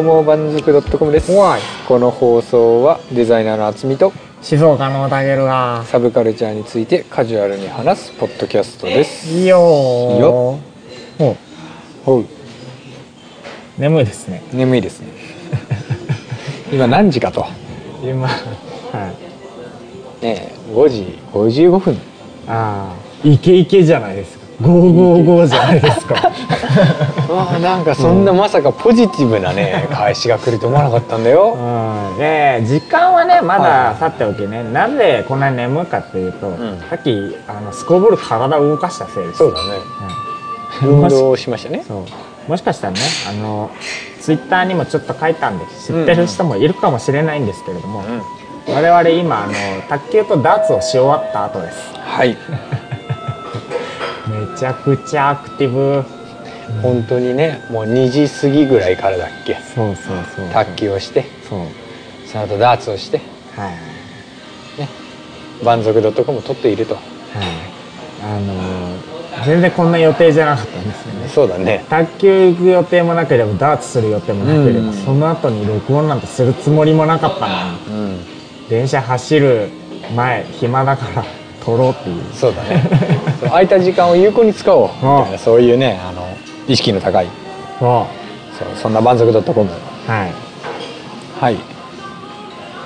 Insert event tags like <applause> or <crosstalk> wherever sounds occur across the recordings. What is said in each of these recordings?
どうも万族 .com です。この放送はデザイナーのあつみと静岡のたけるがサブカルチャーについてカジュアルに話すポッドキャストです。いいよよ。おほう。眠いですね。眠いですね。<laughs> 今何時かと。今はい。ねえ5時55分。ああイケイケじゃないですか555じゃないですか。<laughs> ああなんかそんなまさかポジティブなね返しが来ると思わなかったんだよ。うん。で時間はねまはい。だ経っておきね、なぜこんなに眠いかっていうと、ん。さっきあのスコーブル体を動かしたせいです。そうだね。うん。運動をしましたね。そう。もしかしたらねあのツイッターにもちょっと書いたんで知ってる人もいるかもしれないんですけれども、うん。我々今あの卓球とダーツをし終わった後です。はい。め <laughs> ちゃくちゃアクティブ。本当にねもう2時過ぎぐらいからだっけ。そうそうそう卓球をして。そう。その後ダーツをして。はい。万族 .com 取っていると。はい。あの全然こんな予定じゃなかったんですよね。そうだね。卓球行く予定もなければダーツする予定もなければ、うん。その後に録音なんてするつもりもなかったのに。うん。電車走る前暇だから撮ろうっていう。そうだね。<laughs> 空いた時間を有効に使おう。みたいなそういうねあの意識の高い。そそうそんな万族 .com うはい。はい。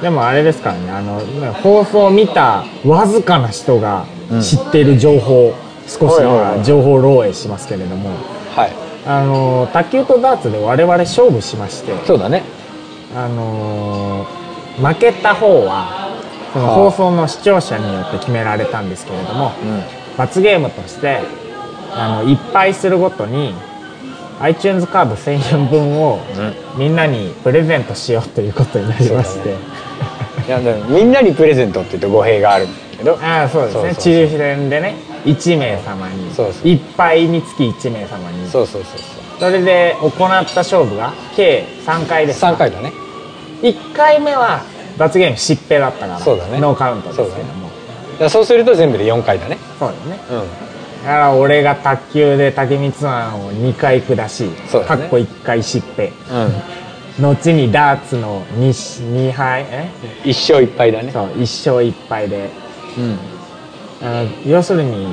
でもあれですからねあの放送を見たわずかな人がうん。知っている情報、少しは情報漏洩しますけれどもはい。あの卓球とダーツで我々勝負しましてそうだね。あの負けた方はそのはあ放送の視聴者によって決められたんですけれども、う罰ゲームとしてあのいっぱいするごとに iTunes カード1000円分をん。みんなにプレゼントしようということになりまして、そういやでもみんなにプレゼントって言うと語弊があるんだけど <laughs> ああそうですそうそうそう。ね抽選でね1名様にそうそう。いっぱいにつき1名様に。そうそうそうそれで行った勝負が計3回ですそう3回だね。1回目は罰ゲーム疾病だったからそうだね。ノーカウントですけども。だ。からそうすると全部で4回だね。そうだね。うん。だから俺が卓球で竹光庵を2回下し、ね。かっこ1回疾病うん。後にダーツの 2, 2敗え？一勝一敗だね。そう1勝1敗で。うん。要するに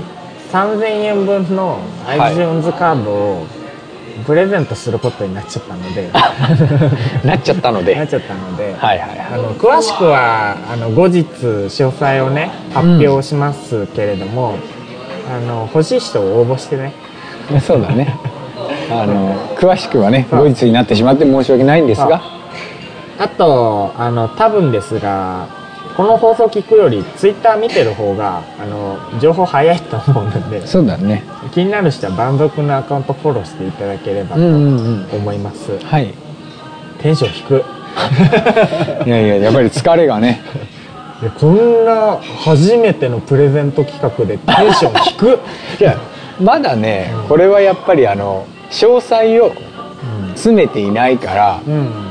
3000円分のはい iTunes カードをプレゼントすることになっちゃったので、<laughs> なっちゃったので。なっちゃったので、はいはいはあの詳しくはあの後日詳細をね発表しますけれども、あの欲しい人を応募してね。い <laughs> そうだね。あの詳しくはね後日になってしまって申し訳ないんですが。あとあの多分ですがこの放送聞くよりツイッター見てる方があの情報早いと思うのでそうだね。気になる人は万族のアカウントフォローしていただければとうんうんうん。思います、はい。テンション低。く <laughs> いやいややっぱり疲れがね。こんな初めてのプレゼント企画でテンション低っ、<laughs> いやまだねこれはやっぱりあの詳細を詰めていないからうん、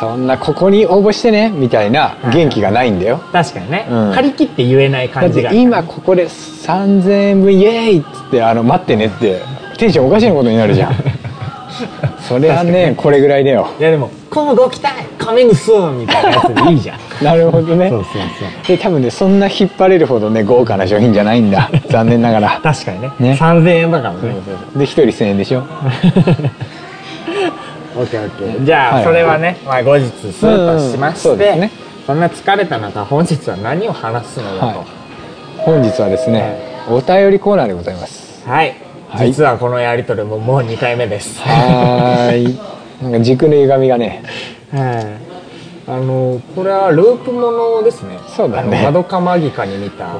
そんなここに応募してねみたいな元気がないんだよ。確かにね、うん。張り切って言えないだ感じが。今ここで3000円分イエーイっつってあの待ってねってテンションおかしなことになるじゃん。<laughs> それはねこれぐらいだよ。いやでも「今後期待カミングスーン」みたいなやつでいいじゃん。<laughs> なるほどね。そうそうそう。で多分ねそんな引っ張れるほどね豪華な商品じゃないんだ。<laughs> 残念ながら。確かにね。ね。3000円だからね。で1人1000円でしょオッケーオッケー。じゃあ、はいそれはね、まあ、後日スーッとしまして、うんうんそね。そんな疲れた中本日は何を話すのよと。はい。本日はですねお便りコーナーでございます。はい、はい。実はこのやり取りももう2回目です。はーい。<laughs> なんか軸の歪みがね。はい。あのこれはループものですね。そうだね。あの窓かマギカに見た。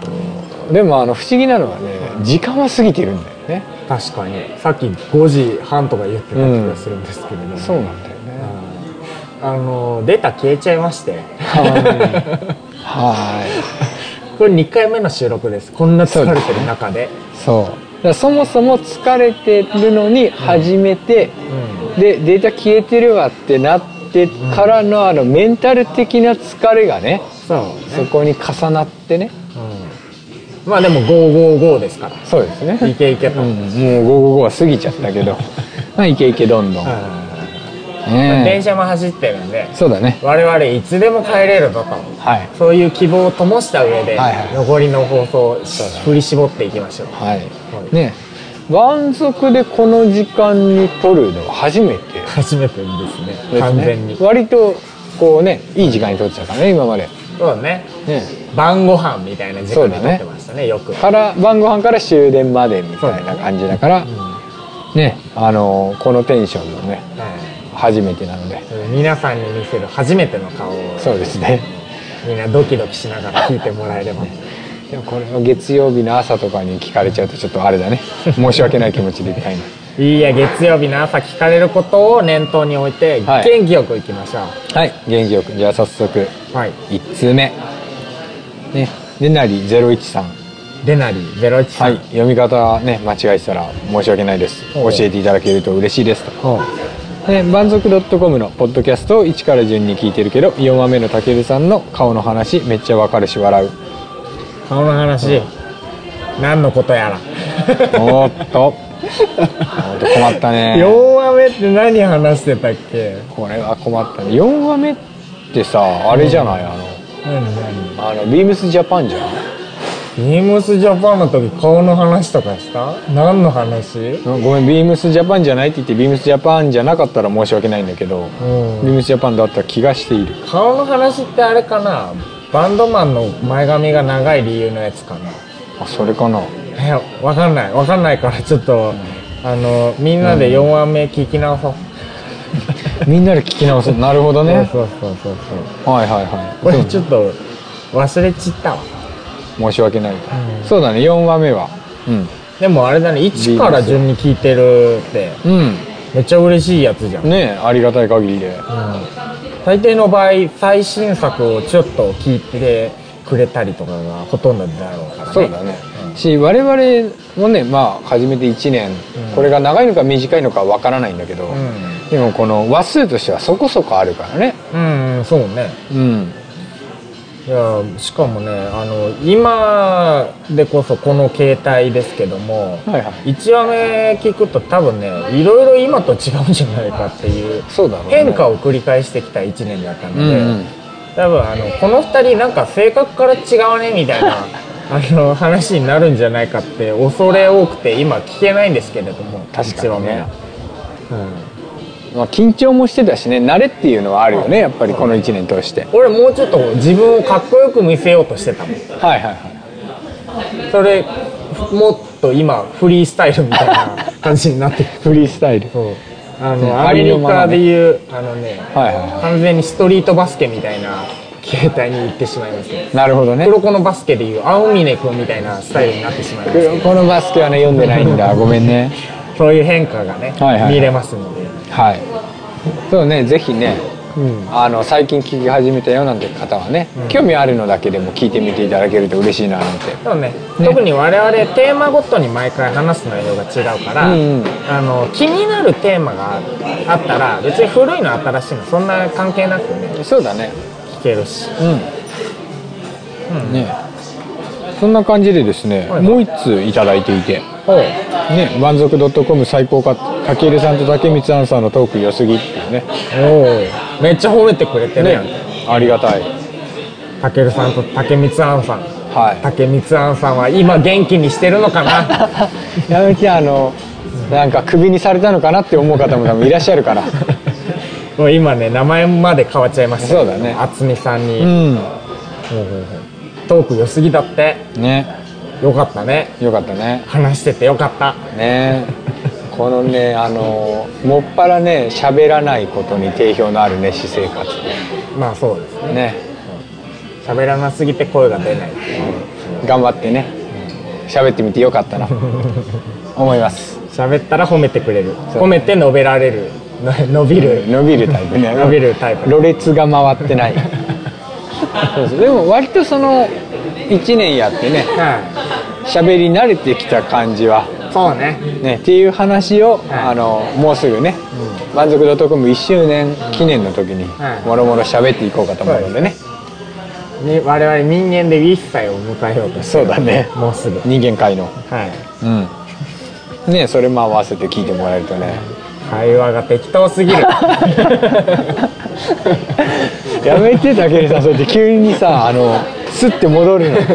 でもあの不思議なのはね時間は過ぎてるんだよね。確かに。さっき5時半とか言ってた気がするんですけれども、そうなんだよね。あのデータ消えちゃいまして。はこれ2回目の収録です。こんな疲れてる中で。いそう。そもそも疲れてるのに始めて、うでデータ消えてるわってなってからのあのメンタル的な疲れがねんそう。そこに重なってね。うんまあでも555ですから。そうですね。いけいけと、うん、もう555は過ぎちゃったけど。<laughs> まあイケイケどんどん。うん。ねえ。電車も走ってるんで。そうだね。我々いつでも帰れるぞと。はい。そういう希望を灯した上で、はいはい。残りの放送を振り絞っていきましょう。はい。ね満足でこの時間に撮るのは初めて。<laughs> 初めてですね。ね。完全に。割とこうねいい時間に撮ってたからね今までそうだねね晩ご飯みたいな時間にそうだね。撮ってましたねよく。から晩ご飯から終電までみたいな感じだからねあのこのテンションのねは初めてなので。い皆さんに見せる初めての顔を。そうですね。みんなドキドキしながら聞いてもらえれば。<laughs> でもこれを月曜日の朝とかに聞かれちゃうとちょっとあれだね。申し訳ない気持ちでいっぱいないや月曜日の朝聞かれることを念頭に置いてはい。元気よくいきましょう。はい元気よく。じゃあ早速はい。1通目。ねでなり013デナリ013はい読み方ね間違えてたら申し訳ないです。教えていただけると嬉しいですと。で満足 .com のポッドキャストを1から順に聞いてるけど4話目のたけるさんの顔の話めっちゃわかるし笑う。顔の話。何のことやら。おっと困ったね。4話目って何話してたっけ？これは困ったね。4話目ってさあれじゃない？あ何何？のあのビームスジャパンじゃん。ビームスジャパンの時顔の話とかした？何の話？うんごめんビームスジャパンじゃないって言ってビームスジャパンじゃなかったら申し訳ないんだけど、うん。ビームスジャパンだった気がしている。顔の話ってあれかな？バンドマンの前髪が長い理由のやつかな。あそれかな？えわかんない。わかんないからちょっと、あのみんなで4話目聞き直そう、みんなで聞き直すなるほどね。そうそうそうそう。はいはいはい。これちょっと忘れちったわ。申し訳ない、そうだね4話目は。うん。でもあれだね1から順に聞いてるってうん。めっちゃ嬉しいやつじゃん、ねえありがたい限りで。大抵の場合最新作をちょっと聞いてくれたりとかがほとんどだろうからね。そうだね、し我々もねまあ始めて1年、これが長いのか短いのかわからないんだけど、でもこの話数としてはそこそこあるからね。うん、うん、そうね。うん。いやしかもねあの今でこそこの携帯ですけども、はいはい。1話目聞くと多分ねいろいろ今と違うんじゃないかっていう変化を繰り返してきた1年だったので、うんうん。多分あのこの2人なんか性格から違うねみたいなあの話になるんじゃないかって恐れ多くて今聞けないんですけれども確かにね。1話目はまあ、緊張もしてたしね慣れっていうのはあるよねやっぱりこの1年通して。俺もうちょっと自分をかっこよく見せようとしてたもん。はいはいはい。それもっと今フリースタイルみたいな感じになってる。<laughs> フリースタイル。そう。あねのアメリカでいうあのねはいはいは完全にストリートバスケみたいな携帯に行ってしまいますね。いなるほどね。黒子のバスケでいう青峰君みたいなスタイルになってしまいます。このバスケはね読んでないんだ。<laughs> ごめんね。そういう変化がね、はいはい。見れますので、はい。そうねぜひねうん、あの最近聞き始めたよなんて方はね、興味あるのだけでも聞いてみていただけると嬉しいななんて。そうね。特に我々テーマごとに毎回話す内容が違うから、うんうん。あの気になるテーマがあったら別に古いの新しいのそんな関係なくね。そうだね聞けるし。うん、ね。そんな感じでですね、はいもう一通いただいていて。ね満足 .com 最高かたけるさんと竹光アンサーのトーク良すぎっていうね。おうめっちゃ褒めてくれてるやん。ねありがたい。たけるさんと竹光杏さん。はい。竹光杏さんは今元気にしてるのかな？やめてあのなんかクビにされたのかなって思う方も多分いらっしゃるから <laughs> もう今ね名前まで変わっちゃいましたそうだね。渥美さんに、うん。トーク良すぎだって。ね。よかったね。よかったね。話しててよかった。ね。このね <laughs> あのもっぱらね喋らないことに定評のあるね私生活。まあそうですね。ね。喋らなすぎて声が出ない。頑張ってね。喋ってみてよかったな。<laughs> 思います。喋ったら褒めてくれる。褒めて述べられる。の <laughs> 伸びる。伸びるタイプ。ね伸びるタイプ。ろれつが回ってない。<laughs> そうそう。でも割とその1年やってねは喋り慣れてきた感じはいそうね。ねっていう話を、はい。あのもうすぐね、満足 .com 1周年記念の時にはい。もろもろ喋っていこうかと思うのでね、に我々人間で1歳を迎えようとそうだね。もうすぐ。人間界の。はい。うん。ねそれも合わせて聞いてもらえるとね会話が適当すぎる。<laughs> やめてたけどさそうやって急にさあのスッて戻るの。はい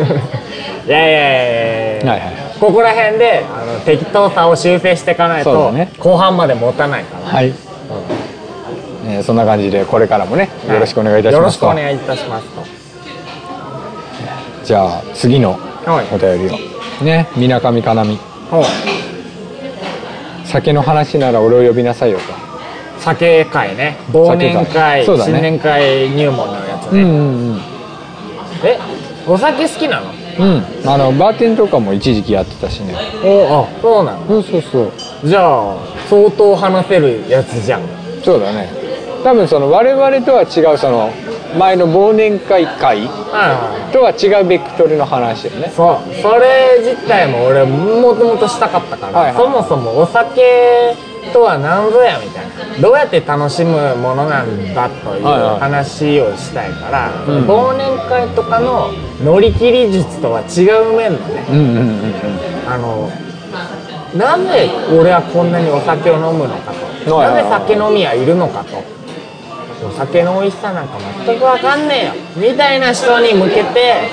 いやいやいやいや。はいはい。ここら辺であの適当さを修正していかないと、ね。後半まで持たないから。はい、えーそんな感じでこれからもねよろしくお願いいたしよろますと。しくお願いいたしますと。じゃあ次のはい。お便りを。ねみなかみかなみ酒の話なら俺を呼びなさいよと。酒会ね。忘年酒会ね。新年会入門のやつね、うんうんえ？お酒好きなの？うんうん。あのバーテンとかも一時期やってたしね。おあそうなの？そうそうそう。じゃあ相当話せるやつじゃん。そうだね。多分その我々とは違うその前の忘年会会はいはいとは違うベクトルの話よね。そう。それ自体も俺もともとしたかったから、はいはい。そもそもお酒とは何ぞやみたいな。どうやって楽しむものなんだというはいはい話をしたいから、うん。忘年会とかの乗り切り術とは違う面のねうんうんうんうん。あのなぜ俺はこんなにお酒を飲むのかとはいはいなぜ酒飲みはいるのかとお酒の美味しさなんか全く分かんねえよ。みたいな人に向けて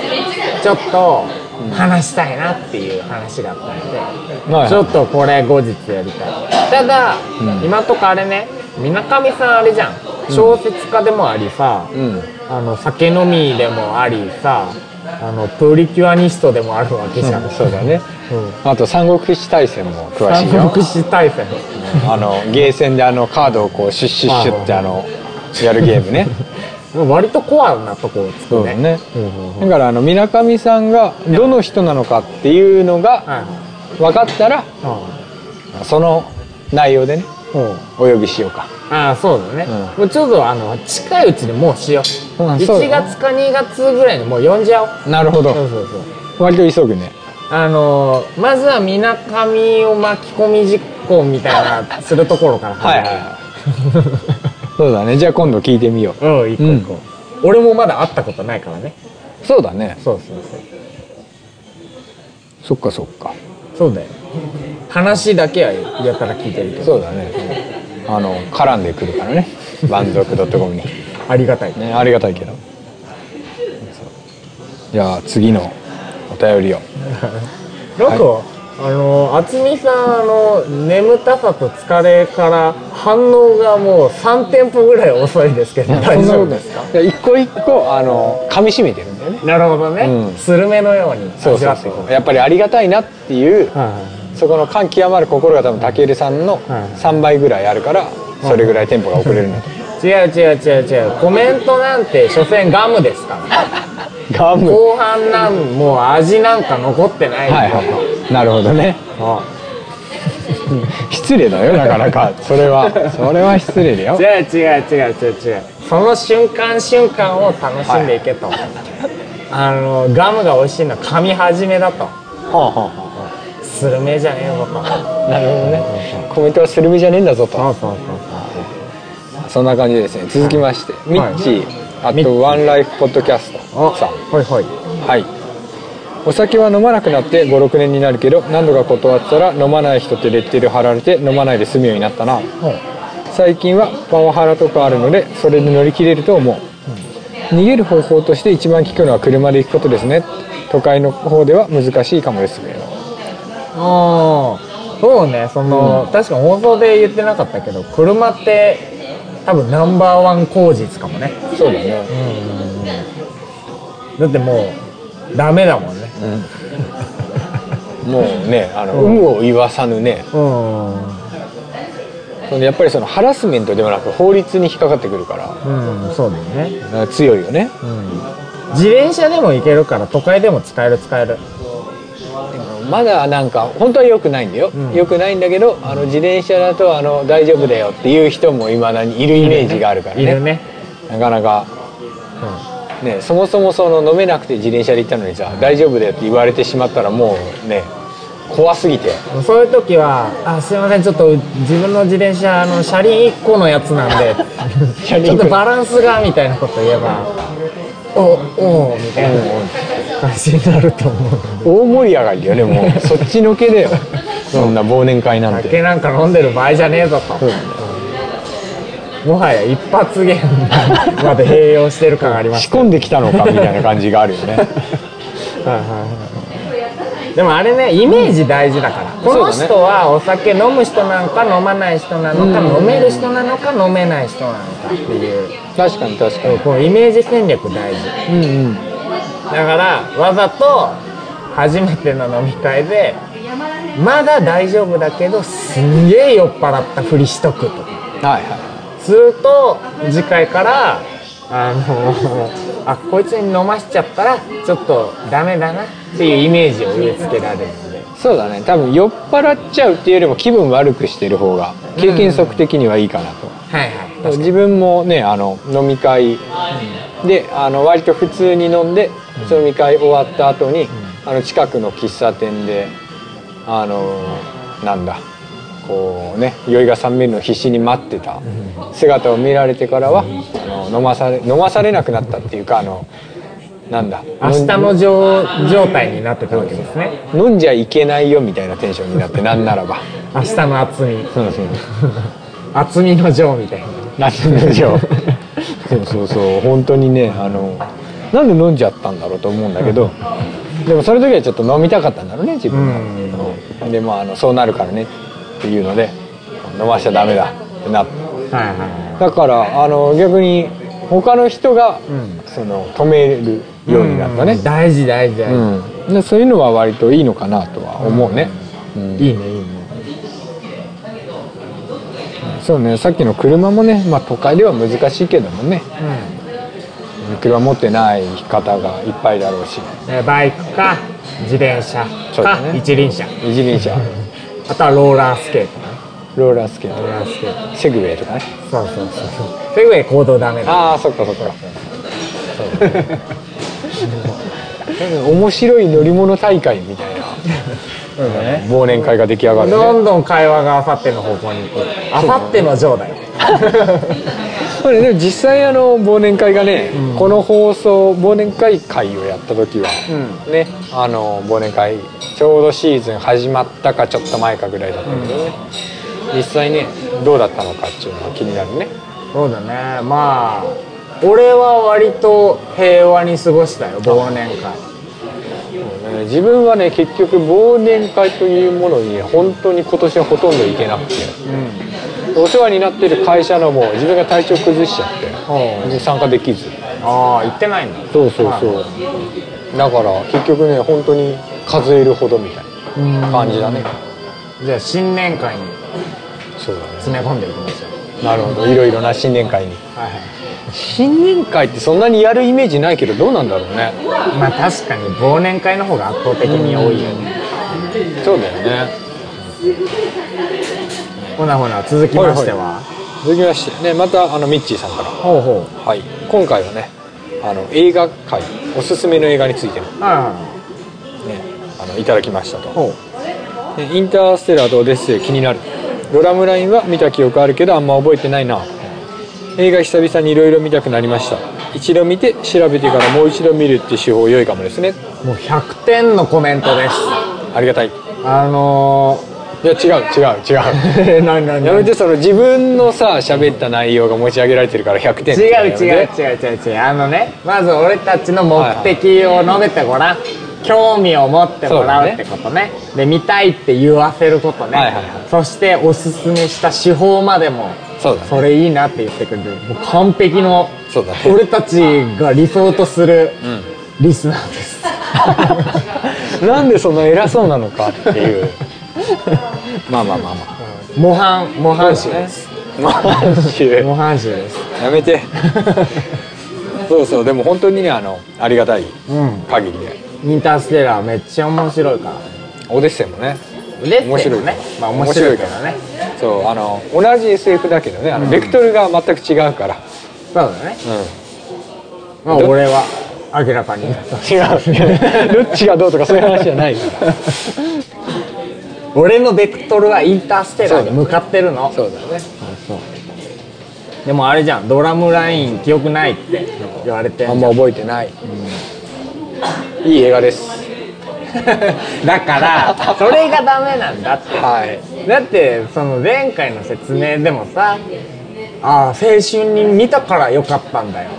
ちょっと話したいなっていう話があったので、はいちょっとこれ後日やりたい。ただ、うん。今とかあれねみなかみさんあれじゃん。小説家でもありさ、うん。あの酒飲みでもありさあのプリキュアニストでもあるわけじゃん、うん。そうだね。うん。あと三国志大戦も詳しいよ。三国志大戦。あのゲーセンであのカードをこうシュッシュッシュってあのやるゲームね。<laughs> 割とコアなとこをつくね。ね。だからあのみなかみさんがどの人なのかっていうのがはい。分かったらあその内容でねお呼びしようか。ああそうだね、うん。もうちょっとあの近いうちにもうしよう、うんそうだね。1月か2月ぐらいにもう呼んじゃおう。なるほど。そうそうそう。割と急ぐね。あのーまずはみなかみを巻き込み実行みたいなするところから始めるそうだね。じゃあ今度聞いてみよう。うん行こう行こう、俺もまだ会ったことないからね。そうだね。そうそうそう。そっかそっか。そうだよ。話だけはやたら聞いてるけど。そうだね。あの絡んでくるからね。<laughs> 満足 .com に。ありがたい。ねありがたいけど。じゃあ次のお便りを。なんか、あの渥美さんあの眠たさと疲れから反応がもう3店舗ぐらい遅いですけど <laughs> 大丈夫ですか？一個一個あの噛み締めてる。んだよねなるほどね、うん。スルメのようにそうってそうやっぱりありがたいなっていうはそこの感極まる心が多分たけるさんのはい。3倍ぐらいあるからそれぐらいテンポが遅れるんだと。いはい、違う違う違う違う。コメントなんて所詮ガムですから。<laughs> ガム。後半なんもう味なんか残ってないよ、はいはいなるほどね。あ失礼だよなかなか。それは。それは失礼だよ。違う違う違う違う違う。その瞬間瞬間を楽しんでいけと、あのガムが美味しいのは噛み始めだと。はあはあはスルメじゃねえぞと。あなるほどね。コメントはスルメじゃねえんだぞと。そうそうそんな感じでですね続きましてミッチーあとワンライフポッドキャストさん。はいはい。はいお酒は飲まなくなって56年になるけど何度か断ったら飲まない人ってレッテル貼られて飲まないで済むようになったな。最近はパワハラとかあるのでそれで乗り切れると思う、逃げる方法として一番効くのは車で行くことですね。都会の方では難しいかもですけど。ああそうね。その、確か放送で言ってなかったけど車って多分ナンバーワン口実かもね。そうだね。だってもうダメだもんねもうねあの、有無を言わさぬね。うん。そのやっぱりそのハラスメントではなく法律に引っかかってくるから。うんそうだよね。あ強いよね。自転車でも行けるから都会でも使える使える。まだなんか本当は良くないんだよ、ん。良くないんだけどあの自転車だとあの大丈夫だよっていう人もいまだにいるイメージがあるからね。いるね。なかなか、ね、そもそもその飲めなくて自転車で行ったのにさ大丈夫だよって言われてしまったらもうね怖すぎて。うんそういう時は「あすいませんちょっと自分の自転車あの車輪1個のやつなんで <laughs> ちょっとバランスが」みたいなこと言えば「おおみたいな感じになると思う。大盛り上がりだよねもう。そっちのけだよ。そんな忘年会なんて。酒なんか飲んでる場合じゃねえぞと、もはや一発芸まで併用してる感あります仕込んできたのかみたいな感じがあるよね。でもあれねイメージ大事だから、このそうだね人はお酒飲む人なのか飲まない人なのか、飲める人なのか飲めない人なのかっていう。確かに確かに。このイメージ戦略大事。うんうん。だからわざと初めての飲み会でまだ大丈夫だけどすんげえ酔っ払ったふりしとくとか。はいはいすると次回からあの <laughs> あこいつに飲ましちゃったらちょっとダメだなっていうイメージを植え付けられるので。そうだね。多分酔っ払っちゃうっていうよりも気分悪くしてる方が経験則的にはいいかなと、はいはい。自分もねあの飲み会であの割と普通に飲んで、その飲み会終わった後に、あの近くの喫茶店であのなんだこうね酔いが覚めるのを必死に待ってた姿を見られてからは、あの飲まされ飲まされなくなったっていうかあのなんだ明日の状状態になってたわけですね。飲んじゃいけないよみたいなテンションになってなんならば。明日の厚み。そうそう。厚みの情みたいな。夏の上 <laughs> そうそうそう。本当にねあのなんで飲んじゃったんだろうと思うんだけどでもその時はちょっと飲みたかったんだろうね自分は、うん。でまああのそうなるからね。っていうので飲ましちゃダメだってなって。はいはいだからあの逆に他の人が、その止めるようになったね、大事大事大事、うん。でそういうのは割といいのかなとは思うね、うん。いいねいいね。そうねさっきの車もね、まあ、都会では難しいけどもね。車持ってない方がいっぱいだろうし。えーバイクか自転車か、ね。一輪車。一輪車 <laughs> あとはローラースケートね。ローラースケーロートラースケート。セグウェイとかね。そうそうそうそう。セグウェイ行動ダメだ。ああそっかそっか。そう。<laughs> 面白い乗り物大会みたいな。忘年会が出来上がるね。どんどん会話があさっての方向に行く。あさっての上だよ。<laughs> これでも実際あの忘年会がね、この放送忘年会会をやった時は、ねあの忘年会ちょうどシーズン始まったかちょっと前かぐらいだったけどね、実際ねどうだったのかっていうのは気になるね。そうだね。まあ俺は割と平和に過ごしたよ忘年会。ね。自分はね結局忘年会というものにね本当に今年はほとんど行けなくて、お世話になってる会社のも自分が体調崩しちゃって、う。んで参加できず。ああ行ってないんだ。そうそうそう。だから結局ね本当に数えるほどみたいな感じだね。じゃあ新年会にそうだね。詰め込んでいきましょうなるほど。いろいろな新年会に。はい新年会ってそんなにやるイメージないけどどうなんだろうね。まあ確かに忘年会の方が圧倒的に多いよね。そうだよね。ほなほな続きましては。続きましてねまたあのミッチーさんから。ほうほう。はい。今回はねあの映画界おすすめの映画についてのあのいただきましたと。インターステラーとオデッセイ気になる。ドラムラインは見た記憶あるけどあんま覚えてないな。映画久々にいろいろ見たくなりました。一度見て調べてからもう一度見るって手法良いかもですね。もう100点のコメントです。ありがたい。いあのや違う違う違う。ー、<laughs> 何何？やめてその自分のさ喋った内容が持ち上げられてるから100点違う違う違う違う違う。あのねまず俺たちの目的を述べてごらん、興味を持ってもらうってことね。で見たいって言わせることね、はいはいはい。そしておすすめした手法までもそうだね。それいいなって言ってくれるもう完璧のね。俺たちが理想とするリスナーです、<laughs> なんでそんな偉そうなのかっていう。<laughs> まあまあまあま模範模範集です。あマジで模範集です。やめて。<laughs> そうそう。でも本当にねあのありがたいうん。限りでインターステラーめっちゃ面白いから。オデッセイもね。で面白い。ねまあ面白いけどね。そうあの同じ SF だけどね。あのベクトルが全く違うから、そうだね。うん。まあ俺は明らかに。違う <laughs> どっちがどうとかそういう話じゃないから。<laughs> 俺のベクトルはインターステラーに向かってるの。そうだね。でもあれじゃん。ドラムライン記憶ないって言われてあんま覚えてない、いい映画です。<laughs> だからそれがダメなんだって。はい。だってその前回の説明でもさああ青春に見たからよかったんだよ。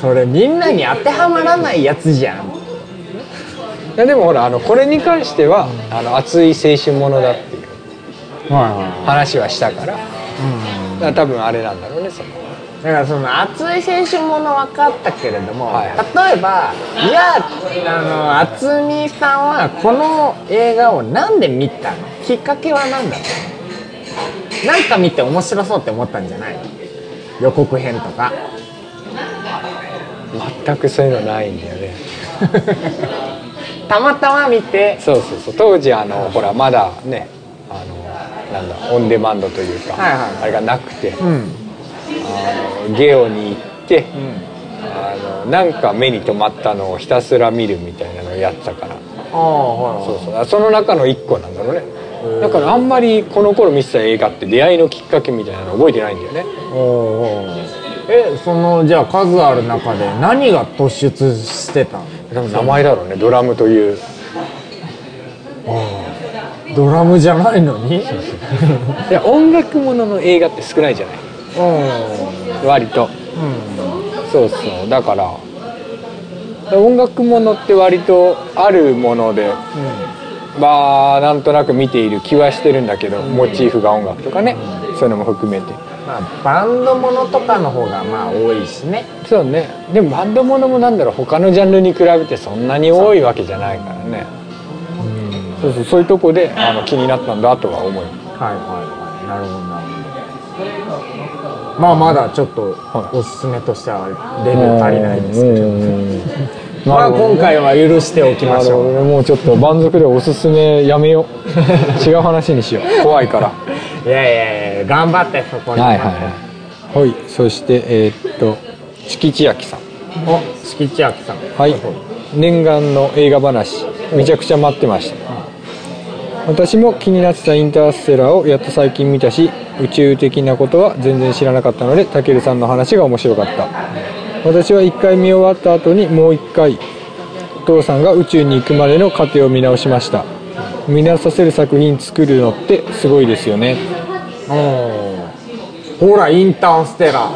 それみんなに当てはまらないやつじゃん。いやでもほらあのこれに関しては、あの熱い青春ものだっていうは話はしたから,、だから多分あれなんだろうねそのいだからその熱い青春もの分かったけれども、はい例えばいやあの渥美さんはこの映画をなんで見たの？きっかけは何だったの？なんか見て面白そうって思ったんじゃないの？予告編とか。全くそういうのないんだよね。<laughs> たまたま見て。そうそうそう。当時あのほらまだねあのなんだオンデマンドというか、はいはい。あれがなくて、うんゲオに行って、あのなんか目に留まったのをひたすら見るみたいなのをやってたから。そうそう。その中の一個なんだろうね。だからあんまりこの頃見てた映画って出会いのきっかけみたいなの覚えてないんだよね。えそのじゃあ数ある中で何が突出してた名前だろうね。ドラムという。ドラムじゃないのに？いや音楽ものの映画って少ないじゃないうん。割と。そうそう。だから音楽ものって割とあるものでまあなんとなく見ている気はしてるんだけど、モチーフが音楽とかね、そういうのも含めて。まあバンドものとかの方がまあ多いしね。そうね。でもバンドものもなんだろう他のジャンルに比べてそんなに多いわけじゃないからね。そうそうそういうとこであの気になったんだとは思う。はいはいはい。なるほどなるほどまあまだちょっとはい。おすすめとしてはレベル足りないですけど。うん。<laughs> まあ今回は許しておきましょう。ねもうちょっと満足でおすすめやめよう。<laughs> 違う話にしよう。怖いから。<laughs> いやいやいや頑張ってそこに。はいはいはい。はい。そしてえーっと敷地焼さん。お敷地明さん。はい。念願の映画話めちゃくちゃ待ってました私も気になってたインターステラーをやっと最近見たし宇宙的なことは全然知らなかったのでたけるさんの話が面白かった。私は1回見終わった後にもう1回お父さんが宇宙に行くまでの過程を見直しました。見直させる作品作るのってすごいですよね。うん。ほらインターステラ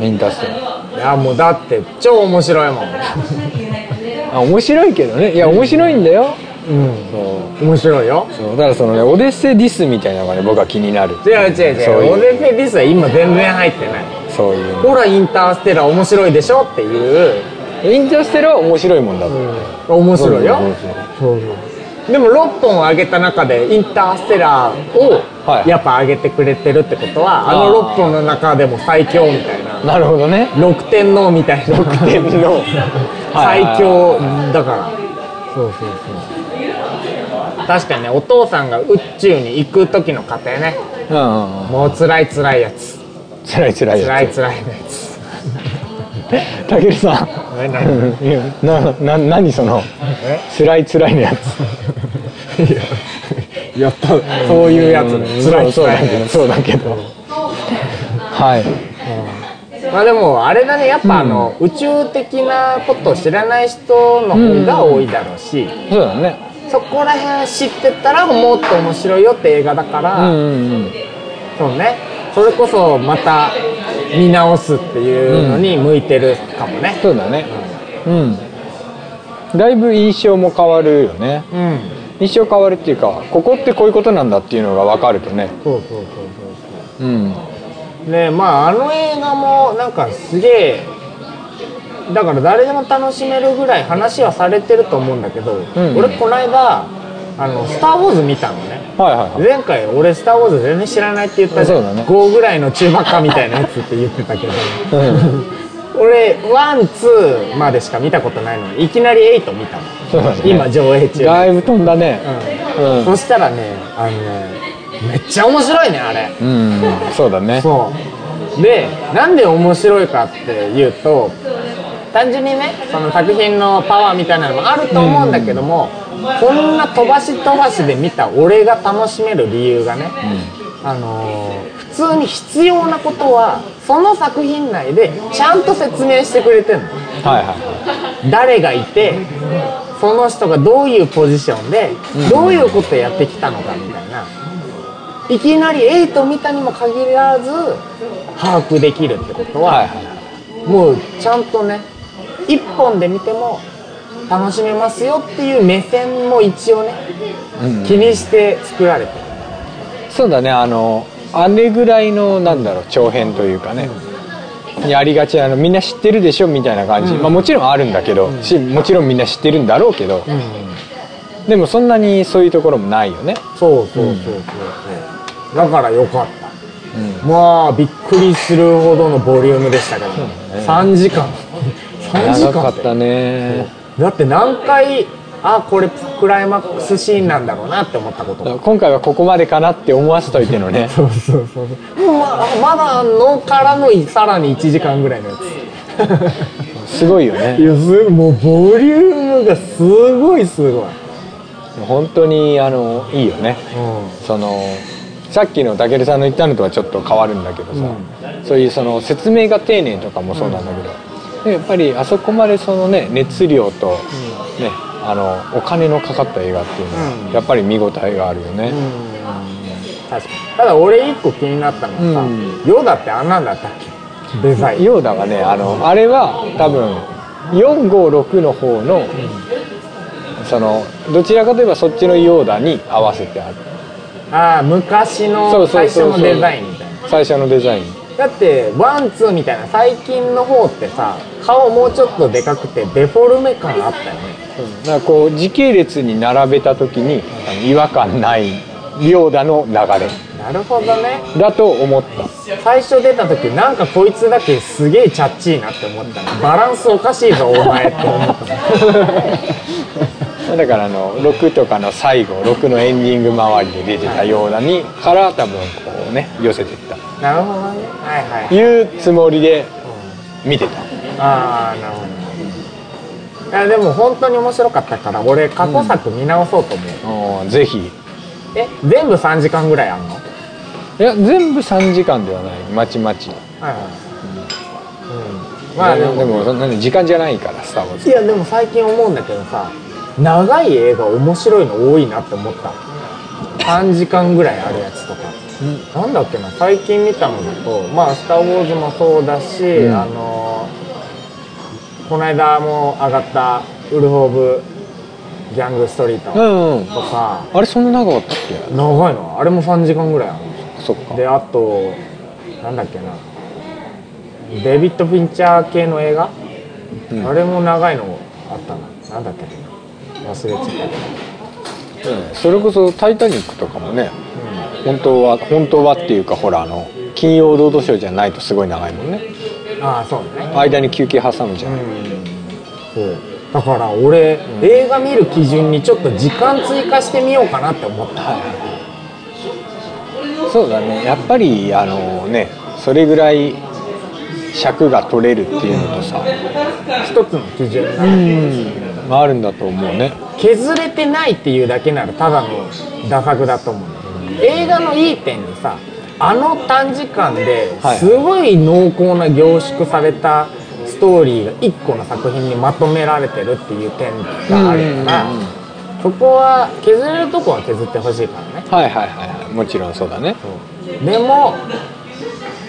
インターステラー。ーいやもうだって超面白いもん。<laughs> あ面白いけどね。いや面白いんだよ。うんそう面白いよ。そうだからそのねオデッセイディスみたいなのがね僕は気になる。違う違う。違そういう。うオデッセイディスは今全然入ってない。そういう。ほらインターステラー面白いでしょっていう。インターステラーは面白いもんだって、面白いよ。そうそうでも6本上げた中でインターステラーをはい。やっぱ上げてくれてるってことは、あの6本の中でも最強みたいな。なるほどね。6天王みたいな。6天王 <laughs> 最強だから。そうそうそう確かにねお父さんが宇宙に行く時の過程ね。もう辛い辛いやつ。つらいつらいやつ。辛い辛いやつ。たけるさん。なな何その？え？つらいつらいのやつ。やったそういうやつね。辛い辛いやそうだけどはい。つまあでもあれだねやっぱあの、宇宙的なことを知らない人の方が多いだろうし、そうだねそこら辺知ってたらもっと面白いよって映画だから、うんうんうん。そうね。それこそまた見直すっていうのに向いてるかもね。そうだね。うん。だいぶ印象も変わるよね。うん、印象変わるっていうかここってこういうことなんだっていうのが分かるとね。そうそうそうそうう。ん。でまああの映画もなんかすげえだから誰でも楽しめるぐらい話はされてると思うんだけど、ん。俺この間あの「スター・ウォーズ」見たのね。はいはいはい。前回俺「スター・ウォーズ」全然知らないって言ったじゃん。ね。5ぐらいの中ばっかみたいなやつって言ってたけど。うん。俺ワンツーまでしか見たことないの。にいきなり8見たの。ね。今上映中。だいぶ飛んだね。うん。うん。そしたらねあのねめっちゃ面白いねあれ。うん。そうだね。そう。でなんで面白いかっていうと単純にねその作品のパワーみたいなのもあると思うんだけども、こんな飛ばし飛ばしで見た俺が楽しめる理由がね、あのー普通に必要なことはその作品内でちゃんと説明してくれてるの。はいは誰がいてその人がどういうポジションで、どういうことやってきたのかみたいな。いきなり A と見たにも限らず把握できるってことは、はいはいはい。もうちゃんとね一本で見ても楽しめますよっていう目線も一応ね、うん気にして作られてる。そうだね。あのあれぐらいのなんだろう長編というかね、にありがちなのみんな知ってるでしょみたいな感じ、まあ、もちろんあるんだけど、しもちろんみんな知ってるんだろうけど、でもそんなにそういうところもないよね。そうそうそうそうそう。だからよかった、まあびっくりするほどのボリュームでしたけど、3時間3時間長かったね。だって何回あこれクライマックスシーンなんだろうなって思ったことが。今回はここまでかなって思わせといてのね。<laughs> そうそうそうそう。ままだあんのからのさらに1時間ぐらいのやつ。すごいよね。<laughs> いやすごいもうボリュームがすごいすごい、本当にあのいいよね。そのさっきのたけるさんの言ったのとはちょっと変わるんだけどさ、そういうその説明が丁寧とかもそうなんだけど、でやっぱりあそこまでそのね熱量と、ねあのお金のかかった映画っていうのは、やっぱり見応えがあるよね、確かに。ただ俺一個気になったのはさ、うん。ヨダってあんなんだったっけ？デザイン。ヨーダはねあのあれは多分456の方の、そのどちらかといえばそっちのヨーダに合わせてある。ああ昔の最初のデザインみたいな。最初のデザインだってワンツーみたいな最近の方ってさ顔もうちょっとでかくてデフォルメ感あったよね。だからこう時系列に並べた時にあの違和感ないヨーダの流れ。なるほどね。だと思った。最初出た時なんかこいつだけすげえチャッチーなって思った。のバランスおかしいぞお前って思った。<laughs> だからあの6とかの最後6のエンディング周りで出てたヨーダにから多分こうね寄せていったなるほどね。はいはいい。うつもりで見てた。ああなるほど。いやでも本当に面白かったから俺過去作見直そうと思う、うん。ぜひ。え全部3時間ぐらいあんの？はいいや全部3時間ではない。まちまち。はいうん。まあでも。でもそんなに時間じゃないからスター・ウォーズ。いやでも最近思うんだけどさ長い映画面白いの多いなって思った。3時間ぐらいあるやつとか、なんだっけな最近見たのだとまあ「スター・ウォーズ」もそうだし、ん。あのこの間も上がった「ウルフ・オブ・ギャング・ストリート」うんうん。とか。あれそんな長かったっけ？長いの？あれも3時間ぐらいあるそっか。であとなんだっけな。デビッド・フィンチャー系の映画、うん。あれも長いのあったな。なんだったっけな。忘れちゃった。けど、うん。それこそ「タイタニック」とかもね本当は本当はっていうかほらあの金曜ロードショーじゃないとすごい長いもんね。ああそうだね。間に休憩挟むじゃん、そうだから俺、映画見る基準にちょっと時間追加してみようかなって思った、そうだね。やっぱりあのねそれぐらい尺が取れるっていうのとさ一つの基準。が、うん。あるんだと思うね。削れてないっていうだけならただの打作だと思う、映画のいい点にさあの短時間ではい。すごい濃厚な凝縮されたストーリーが1個の作品にまとめられてるっていう点があるから、そこは削れるとこは削ってほしいからね。はいはいはいはい。もちろんそうだね。でも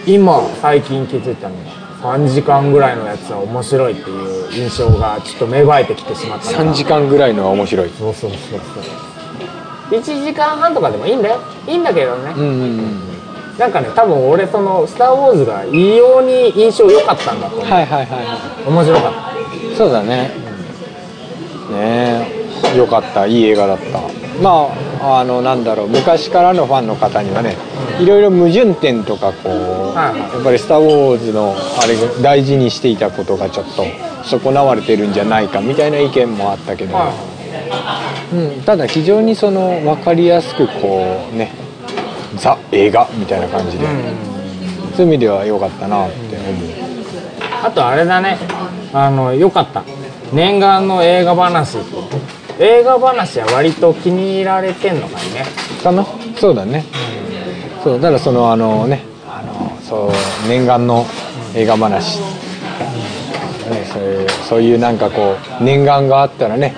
今最近気づいたのが3時間ぐらいのやつは面白いっていう印象がちょっと芽生えてきてしまったから3時間ぐらいのは面白い。そうそうそうそう1時間半とかでもいいんだよ。いいんだけどね、うんうんうん。なんかね多分俺その「スター・ウォーズ」が異様に印象良かったんだと思う、はいはいはい。は面白かっいそうだね。ねえ。よかった。いい映画だった。まああのなんだろう。昔からのファンの方にはねいろいろ矛盾点とかこう、はいはい。やっぱり「スター・ウォーズ」のあれが大事にしていたことがちょっと損なわれてるんじゃないかみたいな意見もあったけど、た、はうん、ただ非常にその分かりやすくこうねザ映画みたいな感じで、そういう意味では良かったなって思う、あとあれだね。あの良かった。念願の映画話。映画話は割と気に入られてんのかいね。かな？そうだね、そうだからそのあのねあのそう念願の映画話、ねそういうそういうなんかこう念願があったらね、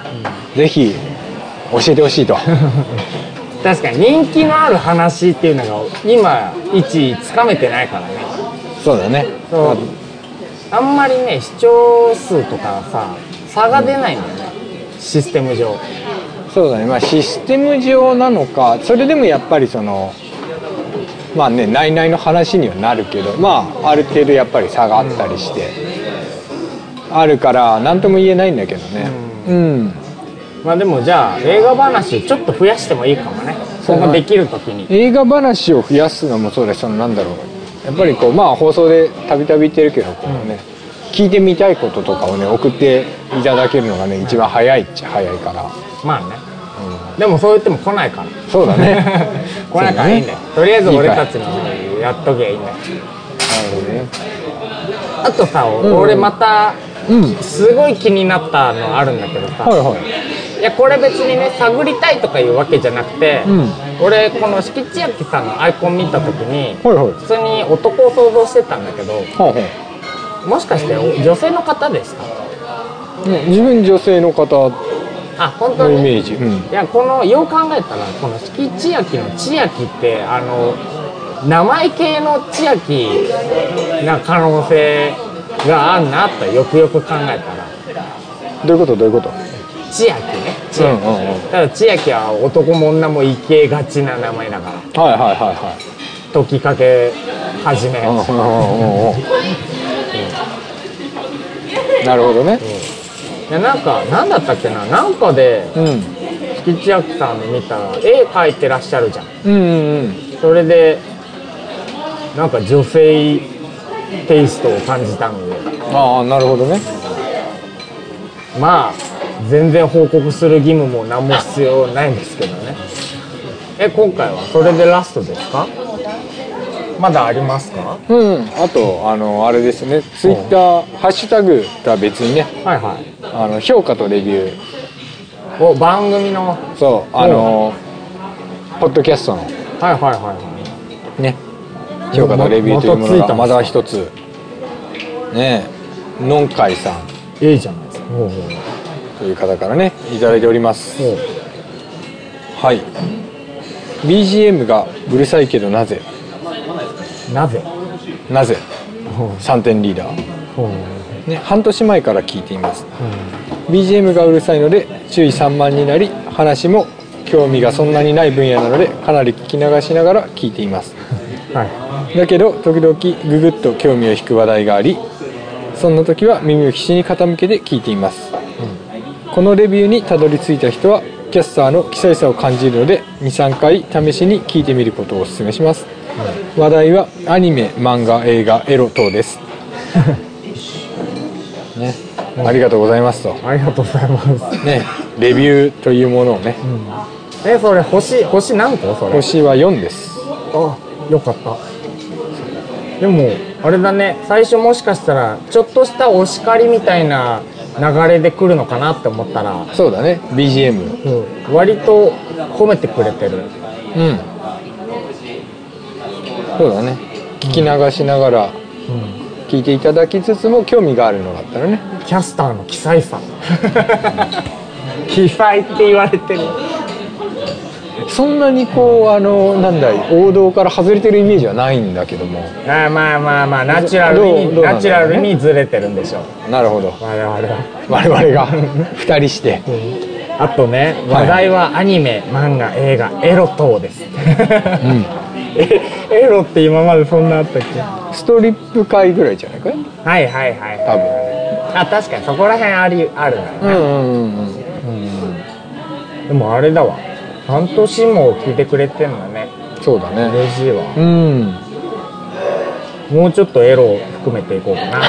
ぜひ教えてほしいと。<laughs> 確かに人気のある話っていうのが今一つかめてないからね。そうだね。そう。あんまりね視聴数とかさ差が出ないんだよね、システム上。そうだね。まあシステム上なのかそれでもやっぱりそのまあね内々の話にはなるけどまあある程度やっぱり差があったりして、あるから何とも言えないんだけどね。うん、まあでもじゃあ映画話ちょっと増やしてもいいかもね。そのできる時に。映画話を増やすのもそうだしそのなんだろう。やっぱりこうまあ放送でたびたび言ってるけどこうね、聞いてみたいこととかをね送っていただけるのがね一番早いっちゃ早いから、まあね、でもそう言っても来ないから。そうだね。<laughs> 来ないからいいんだよそうとりあえず俺たちのやっときゃいいんだよなるほどね。あとさ、ん。俺またうん。すごい気になったのあるんだけどさ、はいはいいやこれ別にね探りたいとかいうわけじゃなくて、うん。俺この敷地焼さんのアイコン見た時に、はいはい。普通に男を想像してたんだけどはあはもしかして女性の方ですか？あね自分女性の方あ本当のイにメージ。うん。いやこのよう考えたらこの敷地焼きの千秋ってあの名前系の千秋な可能性があんなとよくよく考えたら。どういうこと？どういうこと？千秋ね千秋、うんうんうん。ただ千秋は男も女もいけがちな名前だから。はいはいはいはい。時かけ始め、うんうんうんうんうん。なるほどね。いやなんか何だったっけな？なんかでうん。敷地焼さんの見たら絵描いてらっしゃるじゃん。うんうんうん。それでなんか女性テイストを感じたので。ああなるほどね。まあ全然報告する義務も何も必要ないんですけどね。え今回はそれでラストですか？まだありますか？うん。あとあのあれですね。ツイッターハッシュタグとは別にねはいはい。あの評価とレビュー。お番組の？はいそうあのポッドキャストの。はいはいはね。評価とレビューというものがまだ一つ。ね。えのんかいさん。いいいじゃないですか。ほうほうという方からねいただいております。はい。BGM がうるさいけどなぜ？なぜ？なぜ？ほう。3点リーダー。ね半年前から聞いています。BGM がうるさいので注意散漫になり話も興味がそんなにない分野なのでかなり聞き流しながら聞いています。<laughs> はい。だけど時々ググッと興味を引く話題がありそんな時は耳を必死に傾けて聞いています、このレビューにたどり着いた人はキャスターの記載さを感じるので23回試しに聞いてみることをお勧めします、話題はアニメ漫画映画エロ等です。<laughs> ね、ありがとうございますと。ありがとうございます。ね。レビューというものをね、えそれ星星何個？それ。星は4です。あよかった。でもあれだね。最初もしかしたらちょっとしたお叱りみたいな流れで来るのかなって思ったら、そうだね。BGM うん、割と褒めてくれてる。うん。そうだね。聞き流しながら聞いていただきつつも興味があるのだったらね。キャスターの記載さ。<laughs> 記載って言われてるそんなにこうあのなんだい王道から外れてるイメージはないんだけども。あまあまあまあナチュラルどにね。ナチュラルにずれてるんでしょう。なるほど。我々は。我々が2人して。あとねはい。話題はアニメ、漫画映画エロ等です、え <laughs> エロって今までそんなあったっけ？ストリップ会ぐらいじゃないかい？はいはいはい多分。あ確かにそこら辺ありあるんだね、うんうんうん。うん。でもあれだわ半年も聞いてくれてんだね。そうだね。嬉しいわうん。もうちょっとエロを含めていこうかな。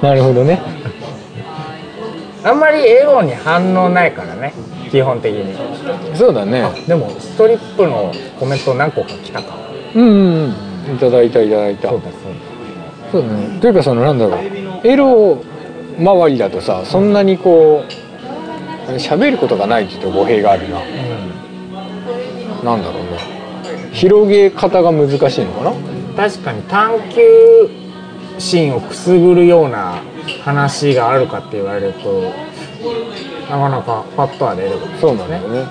<laughs> なるほどね。あんまりエロに反応ないからね基本的に。そうだね。でもストリップのコメント何個か来たか。うんうんうん。いただいたいただいた。そうだそうそうだね。というかそのなんだろう。エロ周りだとさそんなにこう喋ることがないって言うと語弊があるな。だ、なんだろうね。広げ方が難しいのかな？確かに探求心をくすぐるような話があるかって言われるとなかなかパッとは出るかもそうなんだよね、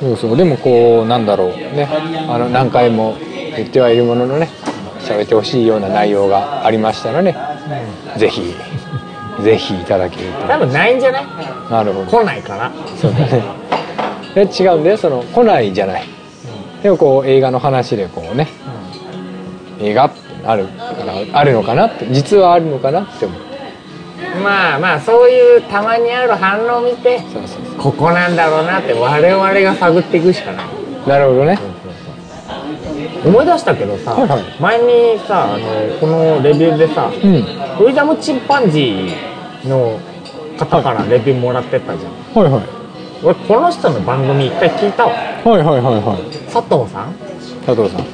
そうそう。でもこうなんだろうね。あの何回も言ってはいるもののね喋ってほしいような内容がありましたらね、ぜひぜひいただける多分ないんじゃない？となるほど。来ないからそうだね。で違うんだよ？その来ないじゃない。でもこう映画の話でこうね。映画ってあるからあるのかなって。実はあるのかなって思う。まあまあそういうたまにある反応を見てそうそうそここなんだろうなって我々が探っていくしかない。うなるほどね。思い出したけどさ、はいはい。前にさあのこのレビューでさ、うん。フリーダムチンパンジーの方からレビューもらってたじゃん。はいはい。俺この人の番組一回聞いたわ。はいはいはいはい。佐藤さん。佐藤さん。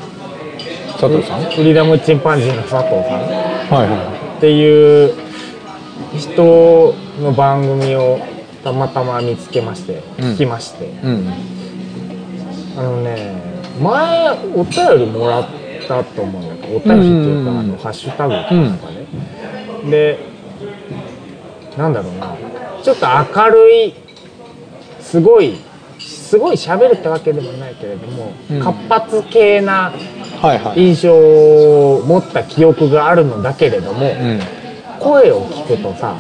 佐藤さん？フリーダムチンパンジーの佐藤さん。はいはっていう人の番組をたまたま見つけましてうん。聞きまして、いうん。あのね前お便りもらったと思うんだけどお便りっていうか、うん。あのハッシュタグとかね、でなんだろうな。ちょっと明るいすごいすごい喋るってわけでもないけれども、うん。活発系なはいはい。印象を持った記憶があるのだけれども、うん。声を聞くとさ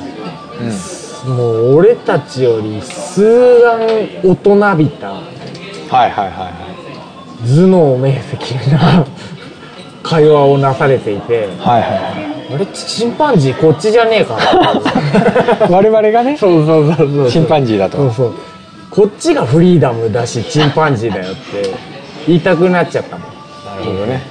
うん。もう俺たちより数段大人びたはいはいはいは頭脳明晰な <laughs> 会話をなされていていはいはあれチンパンジーこっちじゃねえか <laughs> 我々がね。そうそうそうそう。チンパンジーだと。そうそう。こっちがフリーダムだしチンパンジーだよって言いたくなっちゃったもん。なるほどね。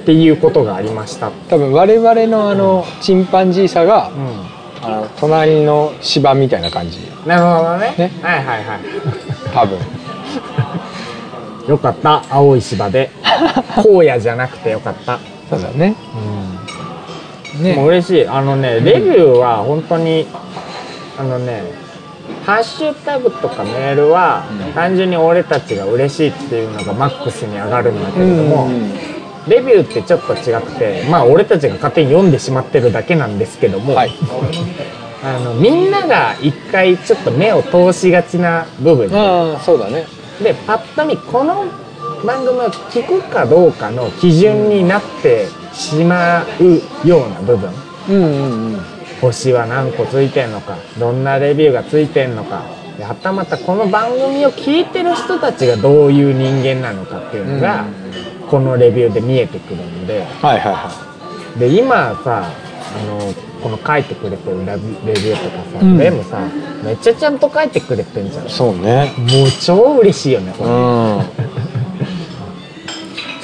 っていうことがありました。多分我々のあのチンパンジーさがうあの隣の芝みたいな感じ。んなるほどね。ね。はいはいはい。<laughs> 多分。よかった。青い芝で。荒野じゃなくてよかったそうだね。でもね嬉しい。あのねレビューは本当にあのねハッシュタグとかメールはうん。単純に俺たちが嬉しいっていうのがマックスに上がるんだけうれども、ん。レビューってちょっと違くてまあ俺たちが勝手に読んでしまってるだけなんですけども、はい。あのみんなが一回ちょっと目を通しがちな部分。ああそうだね。でパッと見この番組を聞くかどうかの基準になってしまうような部分。うんうんうん星は何個ついてんのかどんなレビューがついてんのか。ではたまたこの番組を聞いてる人たちがどういう人間なのかっていうのが、このレビューで見えてくるので。はいはいはで今さあのこの書いてくれてるレビューとかさ、うん。全部さめっちゃちゃんと書いてくれてんじゃん。いそうね。もう超嬉しいよねこれ、うん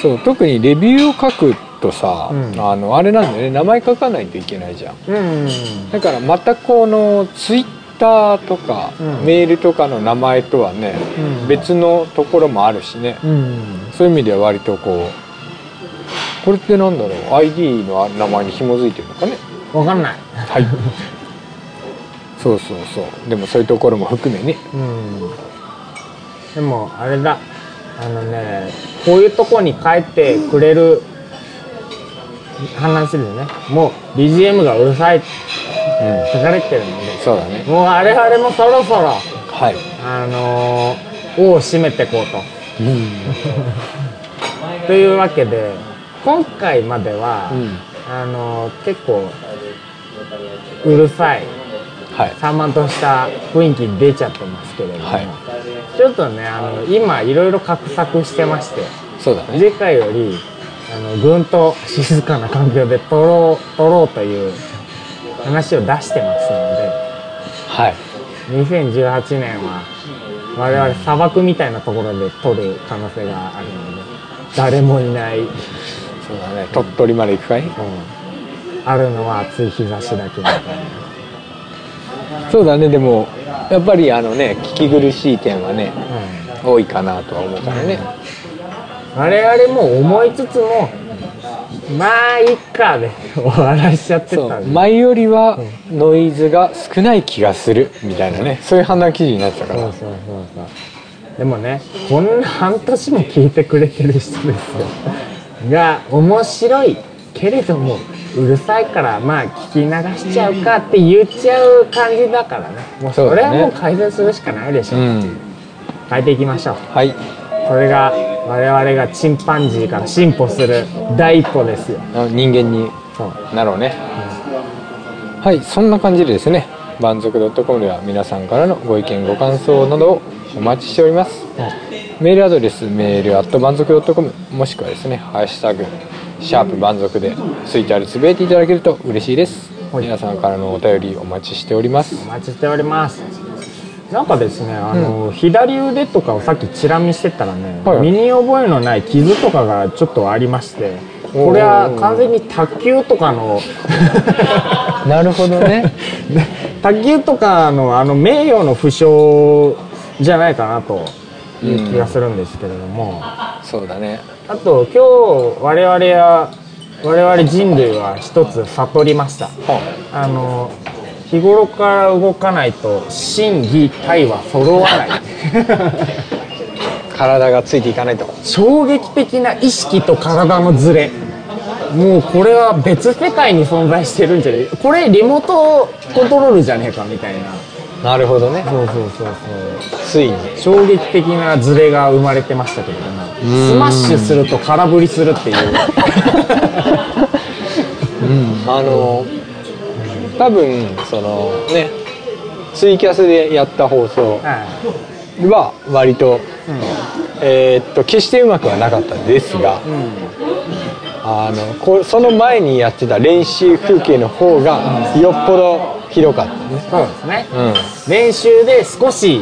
そう特にレビューを書くとさ、うん。あのあれなんだよね。名前書かないといけないじゃん。うん。だからまたこのツイッターとか、うん。メールとかの名前とはね、うん。別のところもあるしね、うん。そういう意味では割とこうこれってなんだろう？ID の名前に紐づいてるのかね？分かんない。はい。そうそうそう。でもそういうところも含めね。うん。でもあれだ。あのねこういうとこに書いてくれる話でね。もう BGM がうるさいってうん。書かれてるので。そうだね。もう我々もそろそろはい、あのー、尾を締めていこうと。うん。<laughs> というわけで今回までは、うん、あのー結構うるさいはい。散漫とした雰囲気出ちゃってますけれども、はいちょっとねあの今いろいろ画策してまして。そうだね。次回よりあのぐんと静かな環境で撮ろう撮ろうという話を出してますので。はい。2018年は我々砂漠みたいなところで撮る可能性があるので。誰もいない、うん、そうだね。鳥取まで行くかい？あるのは暑い日差しだけみたいなそうだねでもやっぱりあのね聞き苦しい点はね多いかなとは思うからね。我々も思いつつもまあいっかで <laughs> 終わらしちゃってそた前よりはノイズが少ない気がするみたいなね。そういう判断記事になってたから。そうそうそうそう。でもねこんな半年も聞いてくれてる人ですよ。が面白いけれどもうるさいからまあ聞き流しちゃうかって言っちゃう感じだからね。もうそれはもう改善するしかないでしょ、うん。変えていきましょう。はい。それが我々がチンパンジーから進歩する第一歩ですよ。あ人間にそう。なろうね、はいそんな感じでですね満足 .com では皆さんからのご意見ご感想などをお待ちしております、メールアドレスメールアット満足 .com もしくはですねハッシュタグシャープ満足でツイッターでつぶやいていただけると嬉しいです、はい。皆さんからのお便りお待ちしております。お待ちしております。なんかですねあの、左腕とかをさっきチラ見してたらね、はい。身に覚えのない傷とかがちょっとありましてこれは完全に卓球とかの <laughs> なるほどね。<laughs> 卓球とかのあの名誉の負傷じゃないかなという気がするんですけれども、そうだね。あと今日我々は我々人類は一つ悟りました。あの日頃から動かないと心技体は揃わない。<laughs> 体がついていかないと。衝撃的な意識と体のズレ。もうこれは別世界に存在してるんじゃない。これリモートコントロールじゃねえかみたいななるほどね。そうそうそうそう。ついに。衝撃的なズレが生まれてましたけれどもスマッシュすると空振りするっていう。あの多分そのねツイキャスでやった放送はは割と、えーっと決してうまくはなかったですが、あのこその前にやってた練習風景の方がよっぽどひどかったね、いそうですね。うん、練習で少し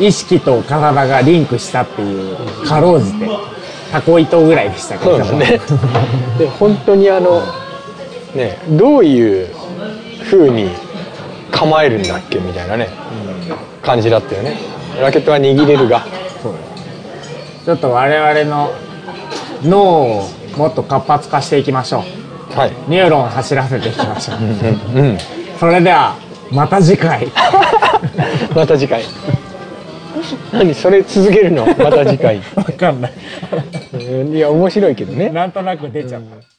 意識と体がリンクしたっていうかろうじてタコ糸ぐらいでしたけれどね。<laughs> で本当にあのねどういう風に構えるんだっけみたいなね、感じだったよね。ラケットは握れるが。ちょっと我々の脳をもっと活発化していきましょう。はい。ニューロン走らせていきましょう。うん、うん、それではまた次回。<laughs> また次回。何それ続けるの？また次回。<laughs> わかんない。う <laughs> んいや面白いけどね。なんとなく出ちゃった、